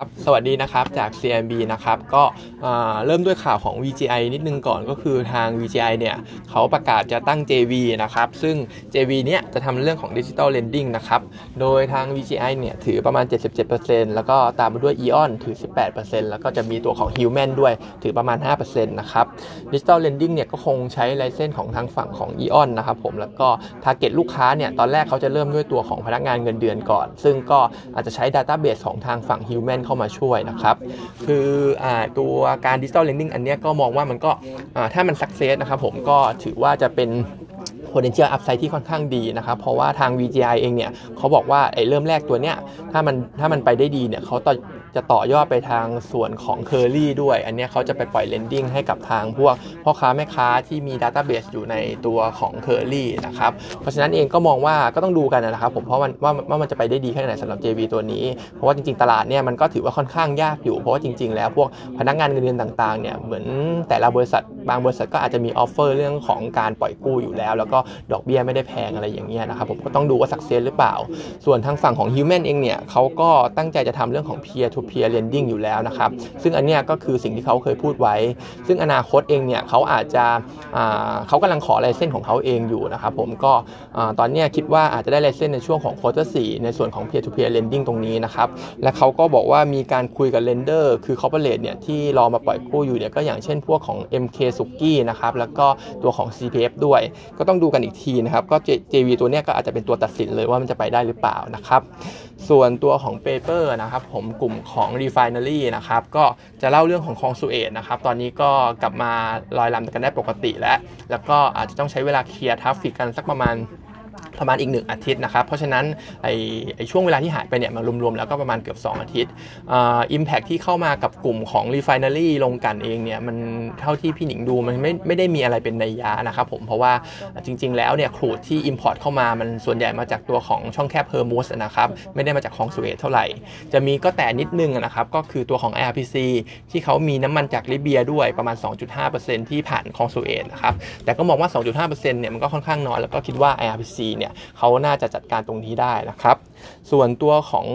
ครับสวัสดีนะครับจาก CMB นะครับก็เริ่มด้วยข่าวของ VGI นิดนึงก่อนก็คือทาง VGI เนี่ยเขาประกาศจะตั้ง JV นะครับซึ่ง JV เนี่ยจะทำเรื่องของ Digital Lending นะครับโดยทาง VGI เนี่ยถือประมาณ 77%แล้วก็ตามมาด้วย EON ถือ 18%แล้วก็จะมีตัวของ Human ด้วยถือประมาณ 5%นะครับ Digital Lending เนี่ยก็คงใช้ไลเซนส์ของทางฝั่งของ EON นะครับผมแล้วก็ Target ลูกค้าเนี่ยตอนแรกเขาจะเริ่มด้วยตัวของพนักงานเงินเดือนก่อน ซึ่งก็อาจจะใช้ Database ของทางฝั่ง Human เข้ามาช่วยนะครับ คือตัวการ digital lending อันนี้ก็มองว่ามันก็ถ้ามัน success นะครับผมก็ถือว่าจะเป็น potential upside ที่ค่อนข้างดีนะครับ เพราะว่าทาง VGI เองเนี่ยเขาบอกว่าไอ้เริ่มแรกตัวเนี้ยถ้ามันถ้ามันไปได้ดีเนี่ยเขาต่อจะต่อยอดไปทางส่วนของ Kerry ด้วย อันนี้เขาจะไปปล่อย lending ให้กับทางพวกพ่อค้าแม่ค้าที่มี database อยู่ในตัวของ Kerry นะครับ เพราะฉะนั้นเองก็มองว่าก็ต้องดูกันนะครับผมเพราะมันว่าว่ามันจะไปได้ดีแค่ไหนสำหรับ JV ตัวนี้ เพราะว่าจริงๆ ตลาดเนี่ยมันก็ถือว่าค่อนข้างยากอยู่ เพราะว่าจริง ๆ แล้วพวกพนักงานเงินเดือนต่างๆเนี่ยเหมือนแต่ละบริษัทบางบริษัทก็อาจจะมีออฟเฟอร์เรื่องของการปล่อยกู้อยู่แล้ว แล้วก็ดอกเบี้ยไม่ได้แพงอะไรอย่างเงี้ยนะครับผมก็ต้องดูว่าสักเซสหรือเปล่า ส่วนทางฝั่งของ Human เองเนี่ยเขาก็ตั้งใจจะทำเรื่องของ peer to peer lending อยู่แล้วนะครับซึ่งอันเนี้ยก็คือสิ่งที่เขาเคยพูดไว้ ซึ่งอนาคตเองเนี่ยเขาอาจจะเขากำลังขอลายเส้นของเขาเองอยู่นะครับผมก็ตอนนี้คิดว่าอาจจะได้ลายเส้นในช่วงของ quarter 4ในส่วนของ peer to peer lending ตรงนี้นะครับและเขาก็บอกว่ามีการคุยกับ lender คือ corporate เนี่ยที่รอมาปล่อยกู้อยู่เนี่ยก็อย่างเช่นพวกของ MK s u k i นะครับแล้วก็ตัวของ CPF ด้วย ก็ต้องดูกันอีกทีนะครับ ก็ JV ตัวเนี้ยก็อาจจะเป็นตัวตัดสินเลยว่ามันจะไปได้หรือเปล่านะครับ ส่วนตัวของ paper นะครับ ผมกลุ่มของ refinery นะครับ ก็จะเล่าเรื่องของคลองสุเอซนะครับ ตอนนี้ก็กลับมาลอยลำกันได้ปกติแล้ว แล้วก็อาจจะต้องใช้เวลาเคลียร์ traffic กันสักประมาณ ประมาณอีกหนึ่งอาทิตย์นะครับ เพราะฉะนั้นไอไอช่วงเวลาที่หายไปเนี่ยมารวมๆ แล้วก็ประมาณเกือบ 2 อาทิตย์ impact ที่เข้ามากับกลุ่มของ Refinery โรงกลั่นเองเนี่ยมันเท่าที่พี่หนิงดูมันไม่ไม่ได้มีอะไรเป็นนัยยะนะครับผมเพราะว่าจริง ๆ แล้วเนี่ย crude ที่ Import เข้ามามันส่วนใหญ่มาจากตัวของช่องแคบฮอร์มุซนะครับไม่ได้มาจากคลองสุเอซเท่าไหร่ จะมีก็แต่นิดนึงนะครับก็คือตัวของ IRPC ที่เขามีน้ำมันจากลิเบียด้วยประมาณ 2.5%ที่ผ่านคลองสุเอซนะครับแต่ก็มองว่า 2.5%เนี่ยมันก็ค่อนข้างน้อยแล้วก็คิดว่า IRPC เนี่ยเขาน่าจะจัดการตรงนี้ได้นะครับ ส่วนตัวของ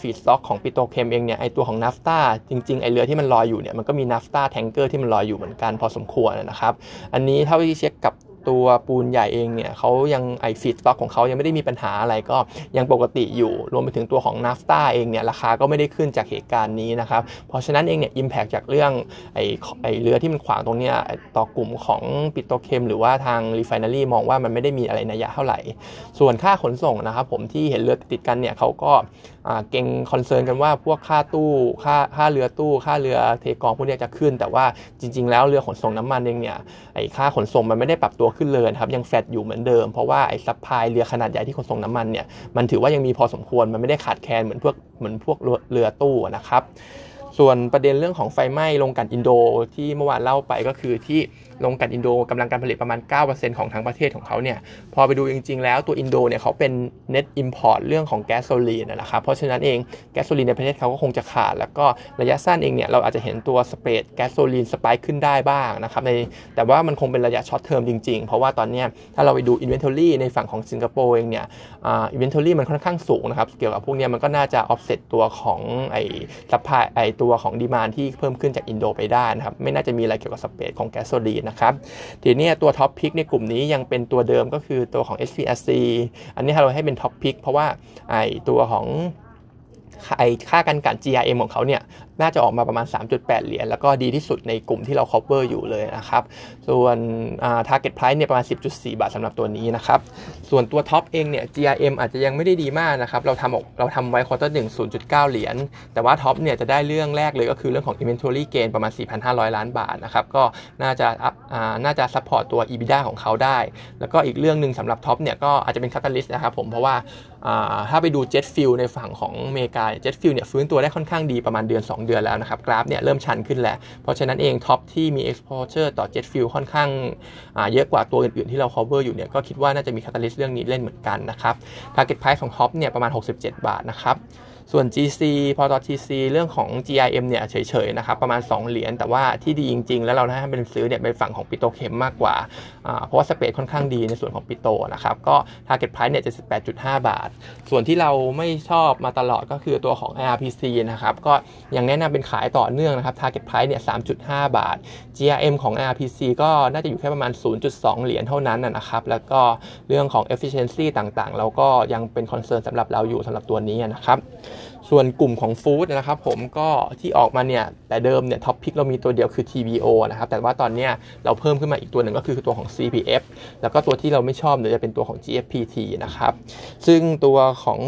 feedstock ของ petrochem เองเนี่ยไอตัวของนัฟตาจริงๆไอเรือที่มันลอยอยู่เนี่ยมันก็มี naphtha tanker ที่มันลอยอยู่เหมือนกันพอสมควรนะครับ อันนี้เท่าที่เช็คกับ ตัวปูนใหญ่เองเนี่ยเขายังไอ feedstock ของเขายังไม่ได้มีปัญหาอะไรก็ยังปกติอยู่ รวมไปถึงตัวของนาฟตาเองเนี่ยราคาก็ไม่ได้ขึ้นจากเหตุการณ์นี้นะครับ เพราะฉะนั้นเองเนี่ย impact จากเรื่องไอไอเรือที่มันขวางตรงเนี้ยต่อกลุ่มของ petrochem หรือว่าทาง refinery มองว่ามันไม่ได้มีอะไรนัยยะเท่าไหร่ ส่วนค่าขนส่งนะครับผมที่เห็นเรือติดกันเนี่ยเขาก็เก่ง concern กันว่าพวกค่าตู้ค่าค่าเรือตู้ ค่าเรือเทกองพวกนี้จะขึ้น แต่ว่าจริง ๆ แล้วเรือขนส่งน้ำมันเองเนี่ยไอค่าขนส่งมันไม่ได้ปรับตัวขึ้นเลยครับยังแฟดอยู่เหมือนเดิม เพราะว่าไอ้ supply เรือขนาดใหญ่ที่ขนส่งน้ำมันเนี่ยมันถือว่ายังมีพอสมควรมันไม่ได้ขาดแคลนเหมือนพวกเหมือนพวกเรือตู้นะครับ ส่วนประเด็นเรื่องของไฟไหม้โรงกลั่นอินโดที่เมื่อวานเล่าไปก็คือที่โรงกลั่นอินโดกำลังการผลิตประมาณ 9%ของทั้งประเทศของเขาเนี่ยพอไปดูจริง ๆ แล้วตัวอินโดเนี่ยเขาเป็น net import เรื่องของแก๊สโซลีนนะครับเพราะฉะนั้นเองแก๊สโซลีนในประเทศเขาก็คงจะขาด แล้วก็ระยะสั้นเองเนี่ยเราอาจจะเห็นตัว spread gasoline spike ขึ้นได้บ้างนะครับในแต่ว่ามันคงเป็นระยะ short term จริง ๆ เพราะว่าตอนนี้ถ้าเราไปดู inventory ในฝั่งของสิงคโปร์เองเนี่ย inventory มันค่อนข้างสูงนะครับเกี่ยวกับพวกนี้มันก็น่าจะ offset ตัวของไอ้ supply ไอ้ตัวของ demand ที่เพิ่มขึ้นจากอินโดไปได้นะครับไม่น่าจะมีอะไรเกี่ยวกับ spread ของแก๊สโซลีนนะครับทีนี้ตัว top pick ในกลุ่มนี้ยังเป็นตัวเดิมก็คือตัวของ SPRC อันนี้เราให้เป็น top pick เพราะว่าไอตัวของไอค่าการกลั่น GRM ของเขาเนี่ย น่าจะออกมาประมาณ 3.8 เหรียญแล้วก็ดีที่สุดในกลุ่มที่เรา cover อยู่เลยนะครับ ส่วน target price เนี่ยประมาณ 10.4 บาทสำหรับตัวนี้นะครับ ส่วนตัวท็อปเองเนี่ย GRM อาจจะยังไม่ได้ดีมากนะครับ เราทำออกเราทำไว้ quarter หนึ่ง0.9 เหรียญ แต่ว่าท็อปเนี่ยจะได้เรื่องแรกเลยก็คือเรื่องของ inventory gain ประมาณ 4,500 ล้านบาทนะครับ ก็น่าจะน่าจะ support ตัว EBITDA ของเขาได้ แล้วก็อีกเรื่องหนึ่งสำหรับท็อปเนี่ยก็อาจจะเป็น catalyst นะครับผม เพราะว่าถ้าไปดู jet fuel ในฝั่งของอเมริกา jet fuel เนี่ยฟื้นตัวได้ค่อนข้างดีประมาณเดือน 2เดือนแล้วนะครับ กราฟเนี่ยเริ่มชันขึ้นแล้ว เพราะฉะนั้นเองท็อปที่มี exposure ต่อ jet fuel ค่อนข้างเยอะกว่าตัวอื่นๆที่เรา cover อยู่เนี่ยก็คิดว่าน่าจะมี catalyst เรื่องนี้เล่นเหมือนกันนะครับ target price ของท็อปเนี่ยประมาณ 67 บาทนะครับ ส่วน GC พอตอ TC เรื่องของ GIM เนี่ยเฉยๆนะครับประมาณ 2 เหรียญแต่ว่าที่ดีจริง ๆ แล้วเราให้เป็นซื้อเนี่ยเป็นฝั่งของปิโตเคมมากกว่า เพราะว่าสเปซค่อนข้างดีในส่วนของปิโตนะครับก็ target price เนี่ย78.5 บาท ส่วนที่เราไม่ชอบมาตลอดก็คือตัวของ IRPC นะครับก็ยังแนะนำเป็นขายต่อเนื่องนะครับ target price เนี่ย3.5 บาท GRM ของ IRPC ก็น่าจะอยู่แค่ประมาณ 0.2 เหรียญเท่านั้นนะครับแล้วก็เรื่องของ efficiency ต่างๆ เราก็ยังเป็น concern สำหรับเราอยู่สำหรับตัวนี้นะครับส่วนกลุ่มของ food นะครับผมก็ที่ออกมาเนี่ยแต่เดิมเนี่ย top pick เรามีตัวเดียวคือ TBO นะครับแต่ว่าตอนนี้เราเพิ่มขึ้นมาอีกตัวหนึ่งก็คือตัวของ CPF แล้วก็ตัวที่เราไม่ชอบเนี่ยจะเป็นตัวของ GFPT นะครับซึ่งตัวของ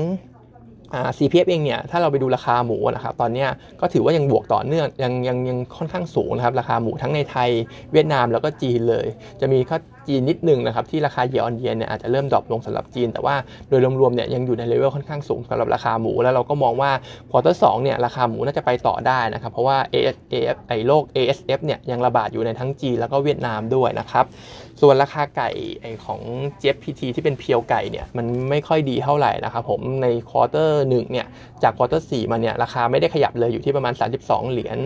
CPF เองเนี่ยถ้าเราไปดูราคาหมูนะครับตอนนี้ก็ถือว่ายังบวกต่อเนื่องยังยังยังค่อนข้างสูงนะครับราคาหมูทั้งในไทยเวียดนามแล้วก็จีนเลย จะมีแค่ จีนนิดนึงนะครับที่ราคา year on year เนี่ยอาจจะเริ่ม drop ลงสำหรับจีน แต่ว่าโดยรวมๆเนี่ยยังอยู่ในเลเวลค่อนข้างสูงสำหรับราคาหมู แล้วเราก็มองว่าควอเตอร์สเนี่ยราคาหมูน่าจะไปต่อได้นะครับเพราะว่า ASF ไอโรค ASF เนี่ยยังระบาดอยู่ในทั้งจีนแล้วก็เวียดนามด้วยนะครับส่วนราคาไก่ไอของ GFPT ที่เป็น pure ไก่เนี่ยมันไม่ค่อยดีเท่าไหร่นะครับผมใน quarter หนึ่งเนี่ยจาก quarter สี่มาเนี่ยราคาไม่ได้ขยับเลยอยู่ที่ประมาณ 32 เหรียญ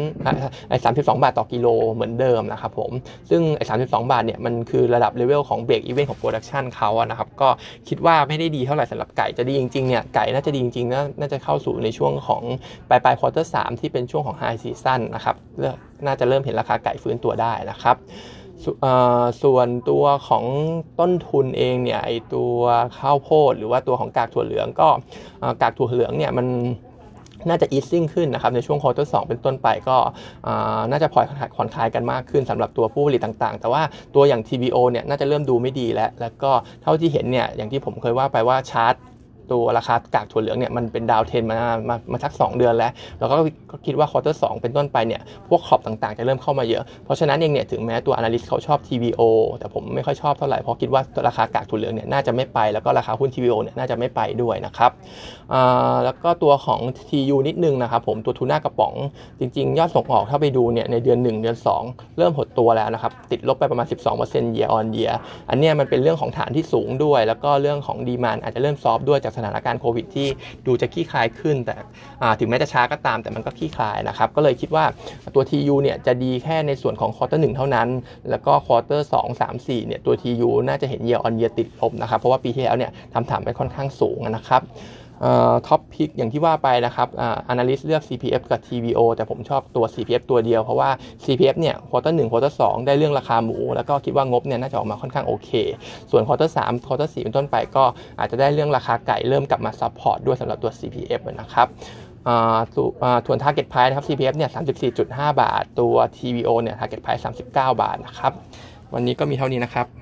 ไอ้32บาทต่อกิโลเหมือนเดิมนะครับผมซึ่งไอ้32บาทเนี่ยมันคือระดับเลเวลของ break-even ของ production เขาอะนะครับก็คิดว่าไม่ได้ดีเท่าไหร่สำหรับไก่จะดีจริงๆเนี่ยไก่น่าจะดีจริงๆน่าจะเข้าสู่ในช่วงของปลายปลายควอเตอร์สที่เป็นช่วงของ high season นะครับน่าจะเริ่มเห็นราคาไก่ฟื้นตัวได้นะครับส่วนตัวของต้นทุนเองเนี่ยไอตัวข้าวโพดหรือว่าตัวของกากถั่วเหลืองก็กากถั่วเหลืองเนี่ยมัน น่าจะ easing ขึ้นนะครับในช่วงควอเตอร์สเป็นต้นไปก็น่าจะผ่อนผ่อนคลายกันมากขึ้นสำหรับตัวผู้ผลิตต่างๆ แต่ว่าตัวอย่าง TVO เนี่ยน่าจะเริ่มดูไม่ดีแล้ว แล้วก็เท่าที่เห็นเนี่ยอย่างที่ผมเคยว่าไปว่าชาร์ต ตัวราคากากถั่วเหลืองเนี่ยมันเป็นดาวเทนมามามาสัก 2 เดือนแล้ว แล้วก็คิดว่าควอเตอร์สเป็นต้นไปเนี่ยพวก crop ต่างๆ จะเริ่มเข้ามาเยอะ เพราะฉะนั้นเองเนี่ยถึงแม้ตัว analyst เขาชอบ TVO แต่ผมไม่ค่อยชอบเท่าไหร่เพราะคิดว่าราคากากถั่วเหลืองเนี่ยน่าจะไม่ไปแล้วก็ราคาหุ้น TVO เนี่ยน่าจะไม่ไปด้วยนะครับแล้วก็ตัวของ TU นิดนึงนะครับผมตัวทูน่ากระป๋องจริง ๆ ยอดส่งออกถ้าไปดูเนี่ยในเดือน 1 เดือน 2 เริ่มหดตัวแล้วนะครับติดลบไปประมาณ 12% year on year อันนี้มันเป็นเรื่องของฐานที่สูงด้วย แล้วก็เรื่องของ demand อาจจะเริ่ม soft ด้วยจากสถานการณ์โควิดที่ดูจะคลี่คลายขึ้น แต่ถึงแม้จะช้าก็ตามแต่มันก็คลี่คลายนะครับ ก็เลยคิดว่าตัว TU เนี่ยจะดีแค่ในส่วนของควอเตอร์หเท่านั้น แล้วก็ quarter สองสามสี่เนี่ยตัว TU น่าจะเห็น year on year ติดลบนะครับ เพราะว่าปีที่แล้วเนี่ยทำฐานไปค่อนข้างสูงนะครับ top pick อย่างที่ว่าไปนะครับอ่า analyst เลือก CPF กับ TVO แต่ผมชอบตัว CPF ตัวเดียว เพราะว่า CPF เนี่ย quarter หนึ่ง quarter สองได้เรื่องราคาหมู แล้วก็คิดว่างบเนี่ยน่าจะออกมาค่อนข้างโอเค ส่วน quarter สาม quarter สี่เป็นต้นไปก็อาจจะได้เรื่องราคาไก่เริ่มกลับมา support ด้วยสำหรับตัว CPF นะครับส่วน target price นะครับ CPF เนี่ย 34.5 บาท ตัว TVO เนี่ย target price 39 บาทนะครับ วันนี้ก็มีเท่านี้นะครับ